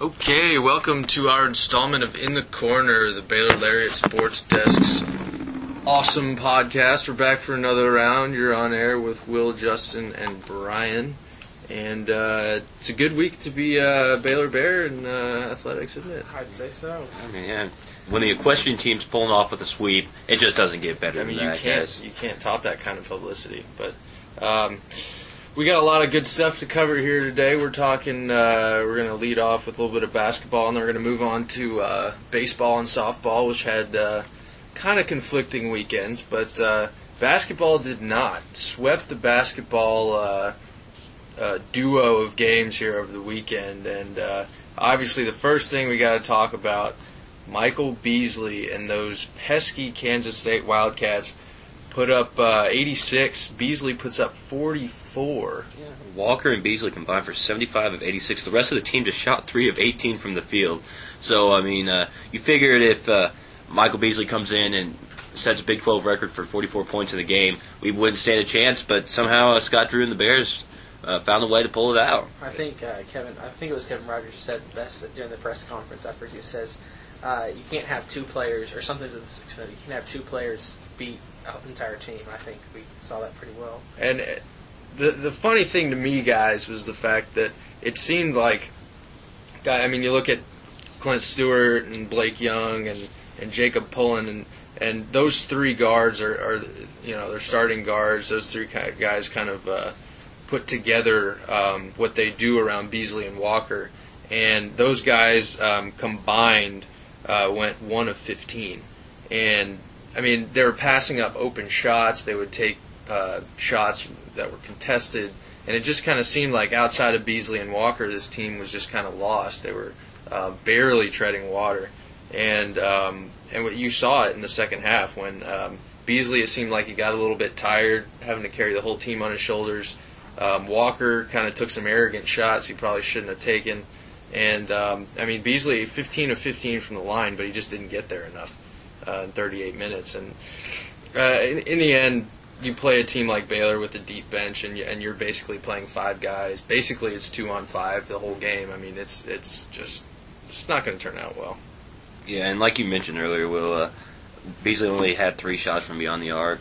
Okay, welcome to our installment of In the Corner, the Baylor Lariat Sports Desk's awesome podcast. We're back for another round. You're on air with Will, Justin, and Brian. And uh, it's a good week to be uh, Baylor Bear in uh, athletics, isn't it? I'd say so. I mean, yeah. When the equestrian team's pulling off with a sweep, it just doesn't get better I mean, than you that, can't guys. you can't top that kind of publicity. But um, we got a lot of good stuff to cover here today. We're talking. Uh, we're going to lead off with a little bit of basketball, and then we're going to move on to uh, baseball and softball, which had uh, kind of conflicting weekends. But uh, basketball did not swept the basketball uh, uh, duo of games here over the weekend, and obviously the first thing we got to talk about. Michael Beasley and those pesky Kansas State Wildcats put up uh, 86. Beasley puts up 44. Walker and Beasley combined for 75 of 86. The rest of the team just shot 3 of 18 from the field. So, I mean, uh, you figured if uh, Michael Beasley comes in and sets a Big 12 record for 44 points in the game, we wouldn't stand a chance. But somehow uh, Scott Drew and the Bears uh, found a way to pull it out. I think uh, Kevin. I think it was Kevin Rogers who said best during the press conference after he says uh, you can't have two players or something to this extent. You can have two players beat an entire team. I think we saw that pretty well. And uh, the the funny thing to me, guys, was the fact that it seemed like, guy. I mean, you look at Clent Stewart and Blake Young and, and Jacob Pullen and and those three guards are, are you know they're starting guards. Those three guys kind of uh, put together um, what they do around Beasley and Walker, and those guys um, combined uh, went one of fifteen, and I mean they were passing up open shots. They would take uh, shots that were contested, and it just kind of seemed like outside of Beasley and Walker, this team was just kind of lost. They were uh, barely treading water, and um, and what you saw it in the second half when um, Beasley it seemed like he got a little bit tired, having to carry the whole team on his shoulders. Um, Walker kind of took some arrogant shots he probably shouldn't have taken, and um, I mean Beasley 15 of 15 from the line, but he just didn't get there enough uh, in 38 minutes, and uh, in, in the end you play a team like Baylor with a deep bench, and, you, and you're basically playing five guys. Basically, it's two on five the whole game. I mean, it's it's just it's not going to turn out well. Yeah, and like you mentioned earlier, Will, uh, Beasley only had three shots from beyond the arc.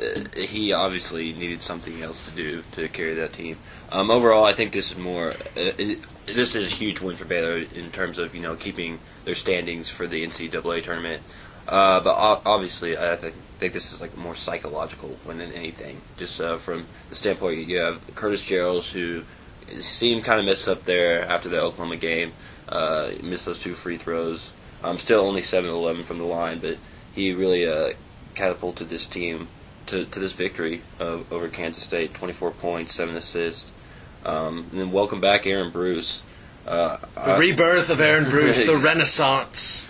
Uh, he obviously needed something else to do to carry that team. Um, overall, I think this is more. Uh, it, this is a huge win for Baylor in terms of you know keeping their standings for the NCAA tournament. Uh, but obviously, I think this is like more psychological than anything. Just uh, from the standpoint, you have Curtis Jerrells who seemed kind of messed up there after the Oklahoma game. Uh, missed those two free throws. Um, still only 7 11 from the line, but he really uh, catapulted this team to, to this victory over Kansas State 24 points, 7 assists. Um, and then welcome back Aaron Bruce. Uh, The rebirth of Aaron Bruce, the Renaissance.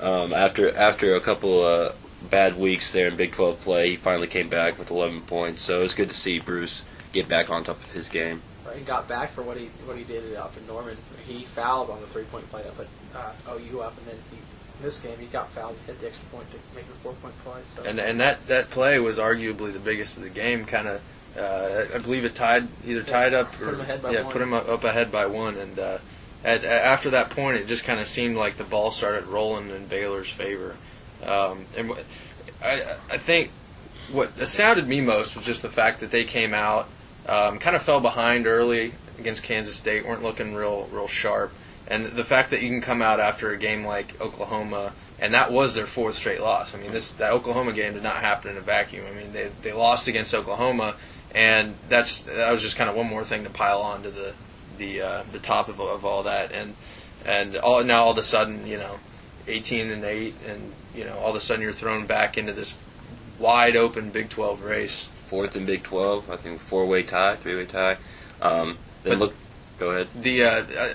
Um, after after a couple uh, bad weeks there in Big 12 play, he finally came back with 11 points. So it's good to see Bruce get back on top of his game. Right, He got back for what he what he did up in Norman. He fouled on the three point play up at uh, OU up, and then he, in this game he got fouled, and hit the extra point to make the four point play. So And and that, that play was arguably the biggest of the game. Kind of, uh, I believe it tied either tied up Put or him ahead by yeah, one. put him up, up ahead by one. And uh, at, after that point, it just kind of seemed like the ball started rolling in Baylor's favor. Um, and I I think what astounded me most was just the fact that they came out, um, kind of fell behind early against Kansas State, weren't looking real real sharp, and the fact that you can come out after a game like Oklahoma, and that was their fourth straight loss. I mean, this that Oklahoma game did not happen in a vacuum. I mean, they they lost against Oklahoma, and that's that was just kind of one more thing to pile on to the the uh, the top of, of all that, and and all now all of a sudden, you know, 18 and eight, and you know, all of a sudden you're thrown back into this wide open Big 12 race. Fourth in Big 12, I think four way tie, three way tie. Um, then But- look, go ahead. The uh, uh,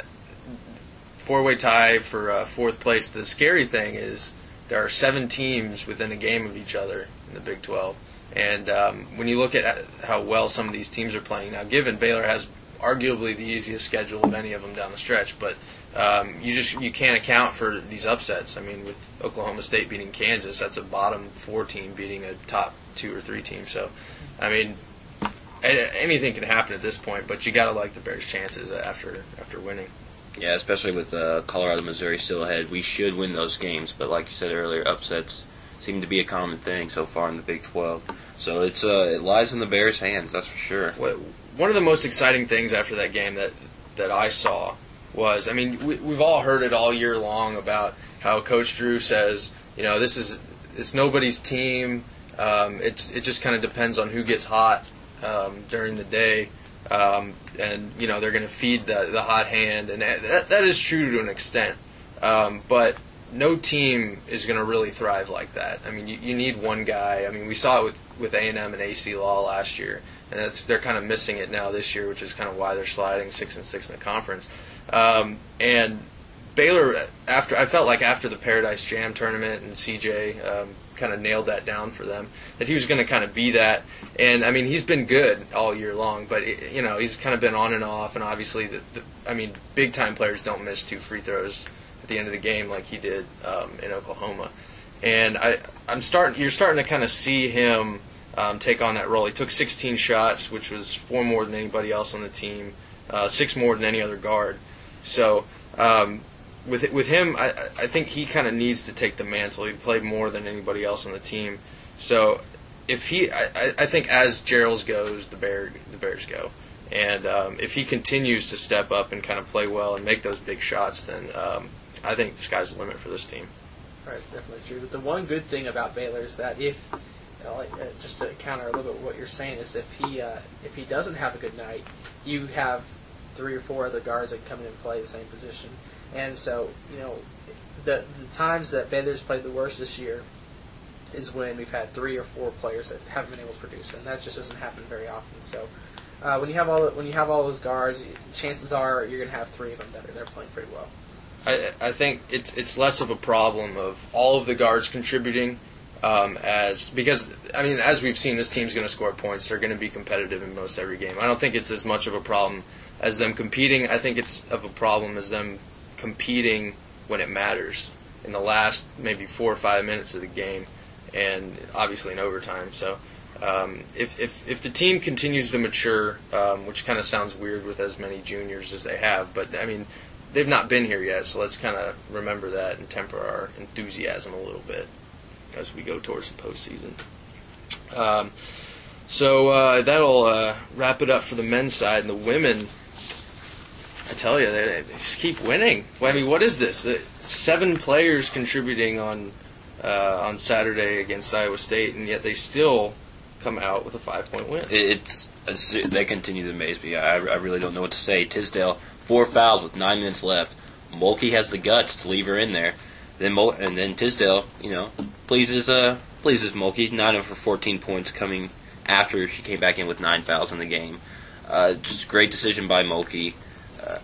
four-way tie for uh, fourth place. The scary thing is there are seven teams within a game of each other in the Big 12, and um, when you look at how well some of these teams are playing now, given Baylor has arguably the easiest schedule of any of them down the stretch, but um, you just you can't account for these upsets. I mean, with Oklahoma State beating Kansas, that's a bottom four team beating a top two or three team. So, I mean, anything can happen at this point, but you got to like the Bears' chances after after winning. Yeah, especially with uh, Colorado, Missouri still ahead, we should win those games. But like you said earlier, upsets seem to be a common thing so far in the Big 12. So it's uh, it lies in the Bears' hands, that's for sure. What- One of the most exciting things after that game that that I saw was, I mean, we, we've all heard it all year long about how Coach Drew says, you know, this is it's nobody's team. Um, it's it just kind of depends on who gets hot um, during the day, um, and you know they're going to feed the the hot hand, and that, that is true to an extent. Um, but no team is going to really thrive like that. I mean, you, you need one guy. I mean, we saw it with with A and M and Acie Law last year, and they're kind of missing it now this year, which is kind of why they're sliding six and six in the conference. Um, and Baylor, after I felt like after the Paradise Jam tournament and CJ um, kind of nailed that down for them, that he was going to kind of be that. And I mean, he's been good all year long, but it, you know, he's kind of been on and off. And obviously, the, the, I mean, big time players don't miss two free throws at the end of the game like he did um, in Oklahoma. And I, I'm starting. You're starting to kind of see him um, take on that role. He took 16 shots, which was four more than anybody else on the team, uh, six more than any other guard. So um, with with him, I, I think he kind of needs to take the mantle. He played more than anybody else on the team. So if he, I, I- think as Jerrells goes, the bear the Bears go. And um, if he continues to step up and kind of play well and make those big shots, then um, I think the sky's the limit for this team. Right, it's definitely true. But the one good thing about Baylor is that if, like, uh, just to counter a little bit what you're saying, is if he uh, if he doesn't have a good night, you have three or four other guards that come in and play the same position. And so, you know, the the times that Baylor's played the worst this year is when we've had three or four players that haven't been able to produce, and that just doesn't happen very often. So. Uh, when you have all when you have all those guards, chances are you're going to have three of them that are they're playing pretty well. I, I think it's it's less of a problem of all of the guards contributing um, as because I mean as we've seen this team's going to score points. They're going to be competitive in most every game. I don't think it's as much of a problem as them competing. I think it's of a problem as them competing when it matters in the last maybe four or five minutes of the game and obviously in overtime. So um, if, if, if the team continues to mature, um, which kind of sounds weird with as many juniors as they have, but I mean, they've not been here yet, so let's kind of remember that and temper our enthusiasm a little bit as we go towards the postseason. Um, so uh, that'll uh, wrap it up for the men's side and the women. I tell you, they, they just keep winning. I mean, what is this? Uh, Seven players contributing on uh, on Saturday against Iowa State, and yet they still come out with a five point win. It's, it's they continue to amaze me. I, I really don't know what to say. Tisdale four fouls with nine minutes left. Mulkey has the guts to leave her in there. Then Mul- and then Tisdale, you know, pleases uh pleases Mulkey. Nine of her fourteen points coming after she came back in with nine fouls in the game. Uh, just great decision by Mulkey. Uh,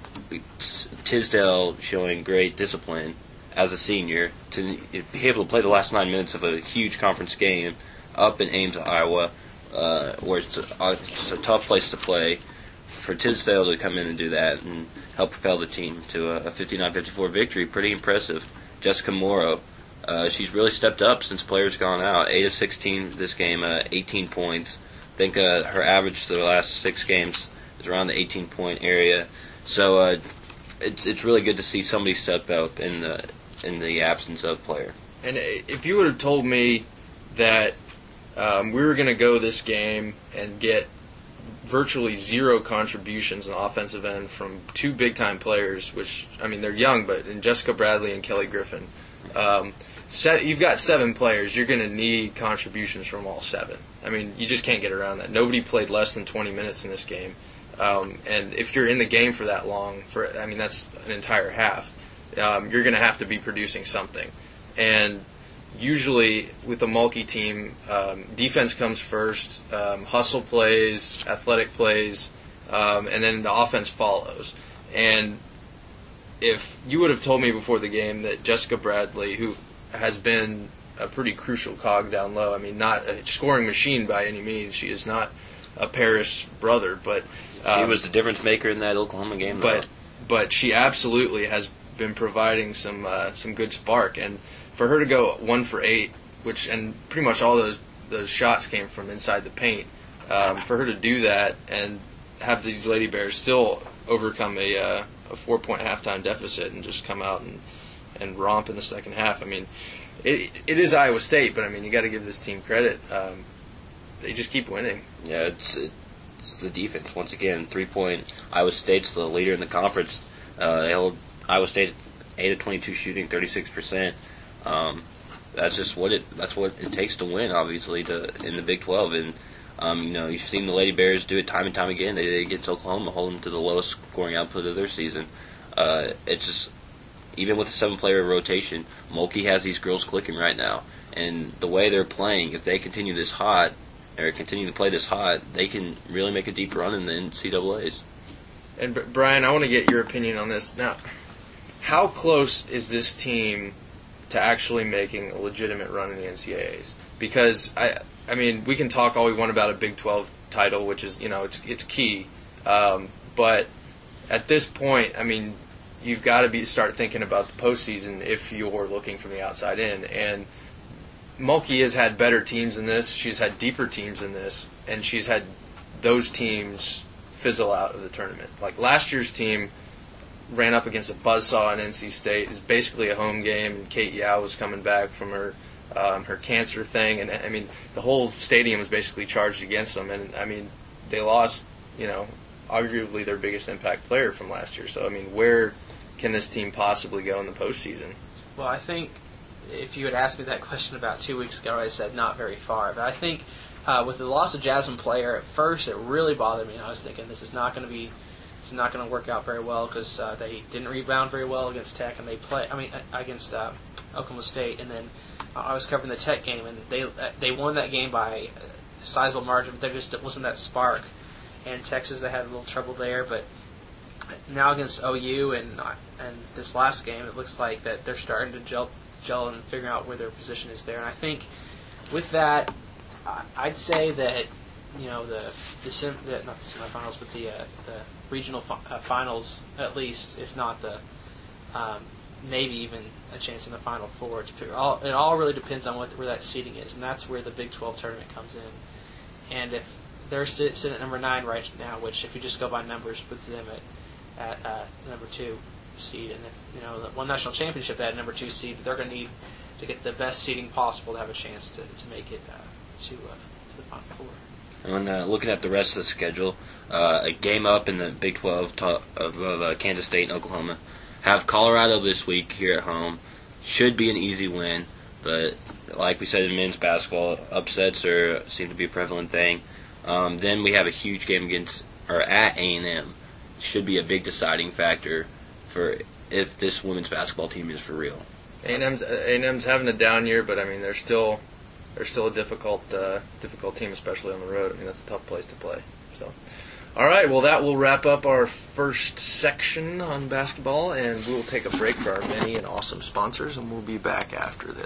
Tisdale showing great discipline as a senior to be able to play the last nine minutes of a huge conference game up in Ames, Iowa, uh, where it's, a, it's a tough place to play. For Tisdale to come in and do that and help propel the team to a 59-54 victory, pretty impressive. Jessica Morrow, uh, she's really stepped up since players gone out. 8 of 16 this game, uh, 18 points. I think uh, her average the last six games is around the 18-point area. So uh, it's it's really good to see somebody step up in the in the absence of player. And if you would have told me that um, we were going to go this game and get virtually zero contributions on offensive end from two big time players, which I mean they're young, but in Jessica Bradley and Kelli Griffin, um, you've got seven players. You're going to need contributions from all seven. I mean, you just can't get around that. Nobody played less than 20 minutes in this game, um, and if you're in the game for that long, for I mean that's an entire half, um, you're going to have to be producing something, and usually with a Mulkey team, um, defense comes first, um, hustle plays, athletic plays, um, and then the offense follows. And if you would have told me before the game that Jessica Bradley, who has been a pretty crucial cog down low, I mean, not a scoring machine by any means, she is not a Paris brother, but um, was the difference maker in that Oklahoma game. though. but but she absolutely has been providing some uh, some good spark, and for her to go one for eight, which and pretty much all those those shots came from inside the paint, um, for her to do that and have these Lady Bears still overcome a uh, a four point halftime deficit and just come out and and romp in the second half. I mean, it it is Iowa State, but I mean you got to give this team credit. Um, they just keep winning. Yeah, it's, it's the defense once again. Three point. Iowa State's the leader in the conference. Uh, they hold Iowa State eight of twenty two shooting, thirty six percent. Um, that's just what it. That's what it takes to win. Obviously, to in the Big Twelve, and um, you know you've seen the Lady Bears do it time and time again. They, they get to Oklahoma, hold them to the lowest scoring output of their season. Uh, it's just even with a seven player rotation, Mulkey has these girls clicking right now, and the way they're playing, if they continue this hot or continue to play this hot, they can really make a deep run in the NCAA's. And Br- Brian, I want to get your opinion on this now. How close is this team to actually making a legitimate run in the NCAA's? Because I, I mean, we can talk all we want about a Big 12 title, which is you know it's it's key, um, but at this point, I mean, you've got to be start thinking about the postseason if you're looking from the outside in. And Mulkey has had better teams than this. She's had deeper teams than this, and she's had those teams fizzle out of the tournament. Like last year's team ran up against a buzzsaw in NC State. It was basically a home game, and Kay Yow was coming back from her um, her cancer thing, and I mean the whole stadium was basically charged against them. And I mean they lost, you know, arguably their biggest impact player from last year. So I mean, where can this team possibly go in the postseason? Well, I think if you had asked me that question about two weeks ago, I said not very far. But I think uh, with the loss of Jhasmin Player, at first it really bothered me. And I was thinking this is not going to be is not going to work out very well because uh, they didn't rebound very well against Tech, and they play. I mean, uh, against uh, Oklahoma State, and then uh, I was covering the Tech game, and they uh, they won that game by a sizable margin. But there just wasn't that spark. And Texas, they had a little trouble there, but now against OU and uh, and this last game, it looks like that they're starting to gel gel and figuring out where their position is there. And I think with that, I'd say that you know the the, sem- the not the semifinals, but the uh, the regional fi- uh, finals at least, if not the um, maybe even a chance in the final four. Pick, all, it all really depends on what where that seating is, and that's where the Big 12 tournament comes in. And if they're sitting at number nine right now, which if you just go by numbers puts them at at uh, number two seed, and if you know the one national championship that number two seed, they're going to need to get the best seeding possible to have a chance to, to make it uh, to uh, to the final four. And uh, looking at the rest of the schedule, uh, a game up in the Big 12 to- of, uh, Kansas State and Oklahoma. Have Colorado this week here at home. Should be an easy win, but like we said in men's basketball, upsets are seem to be a prevalent thing. Um, then we have a huge game against or at A and M. Should be a big deciding factor for if this women's basketball team is for real. A&M's A&M's having a down year, but I mean they're still they're still a difficult uh, difficult team, especially on the road. I mean that's a tough place to play. So, all right, well that will wrap up our first section on basketball, and we will take a break for our many and awesome sponsors, and we'll be back after this.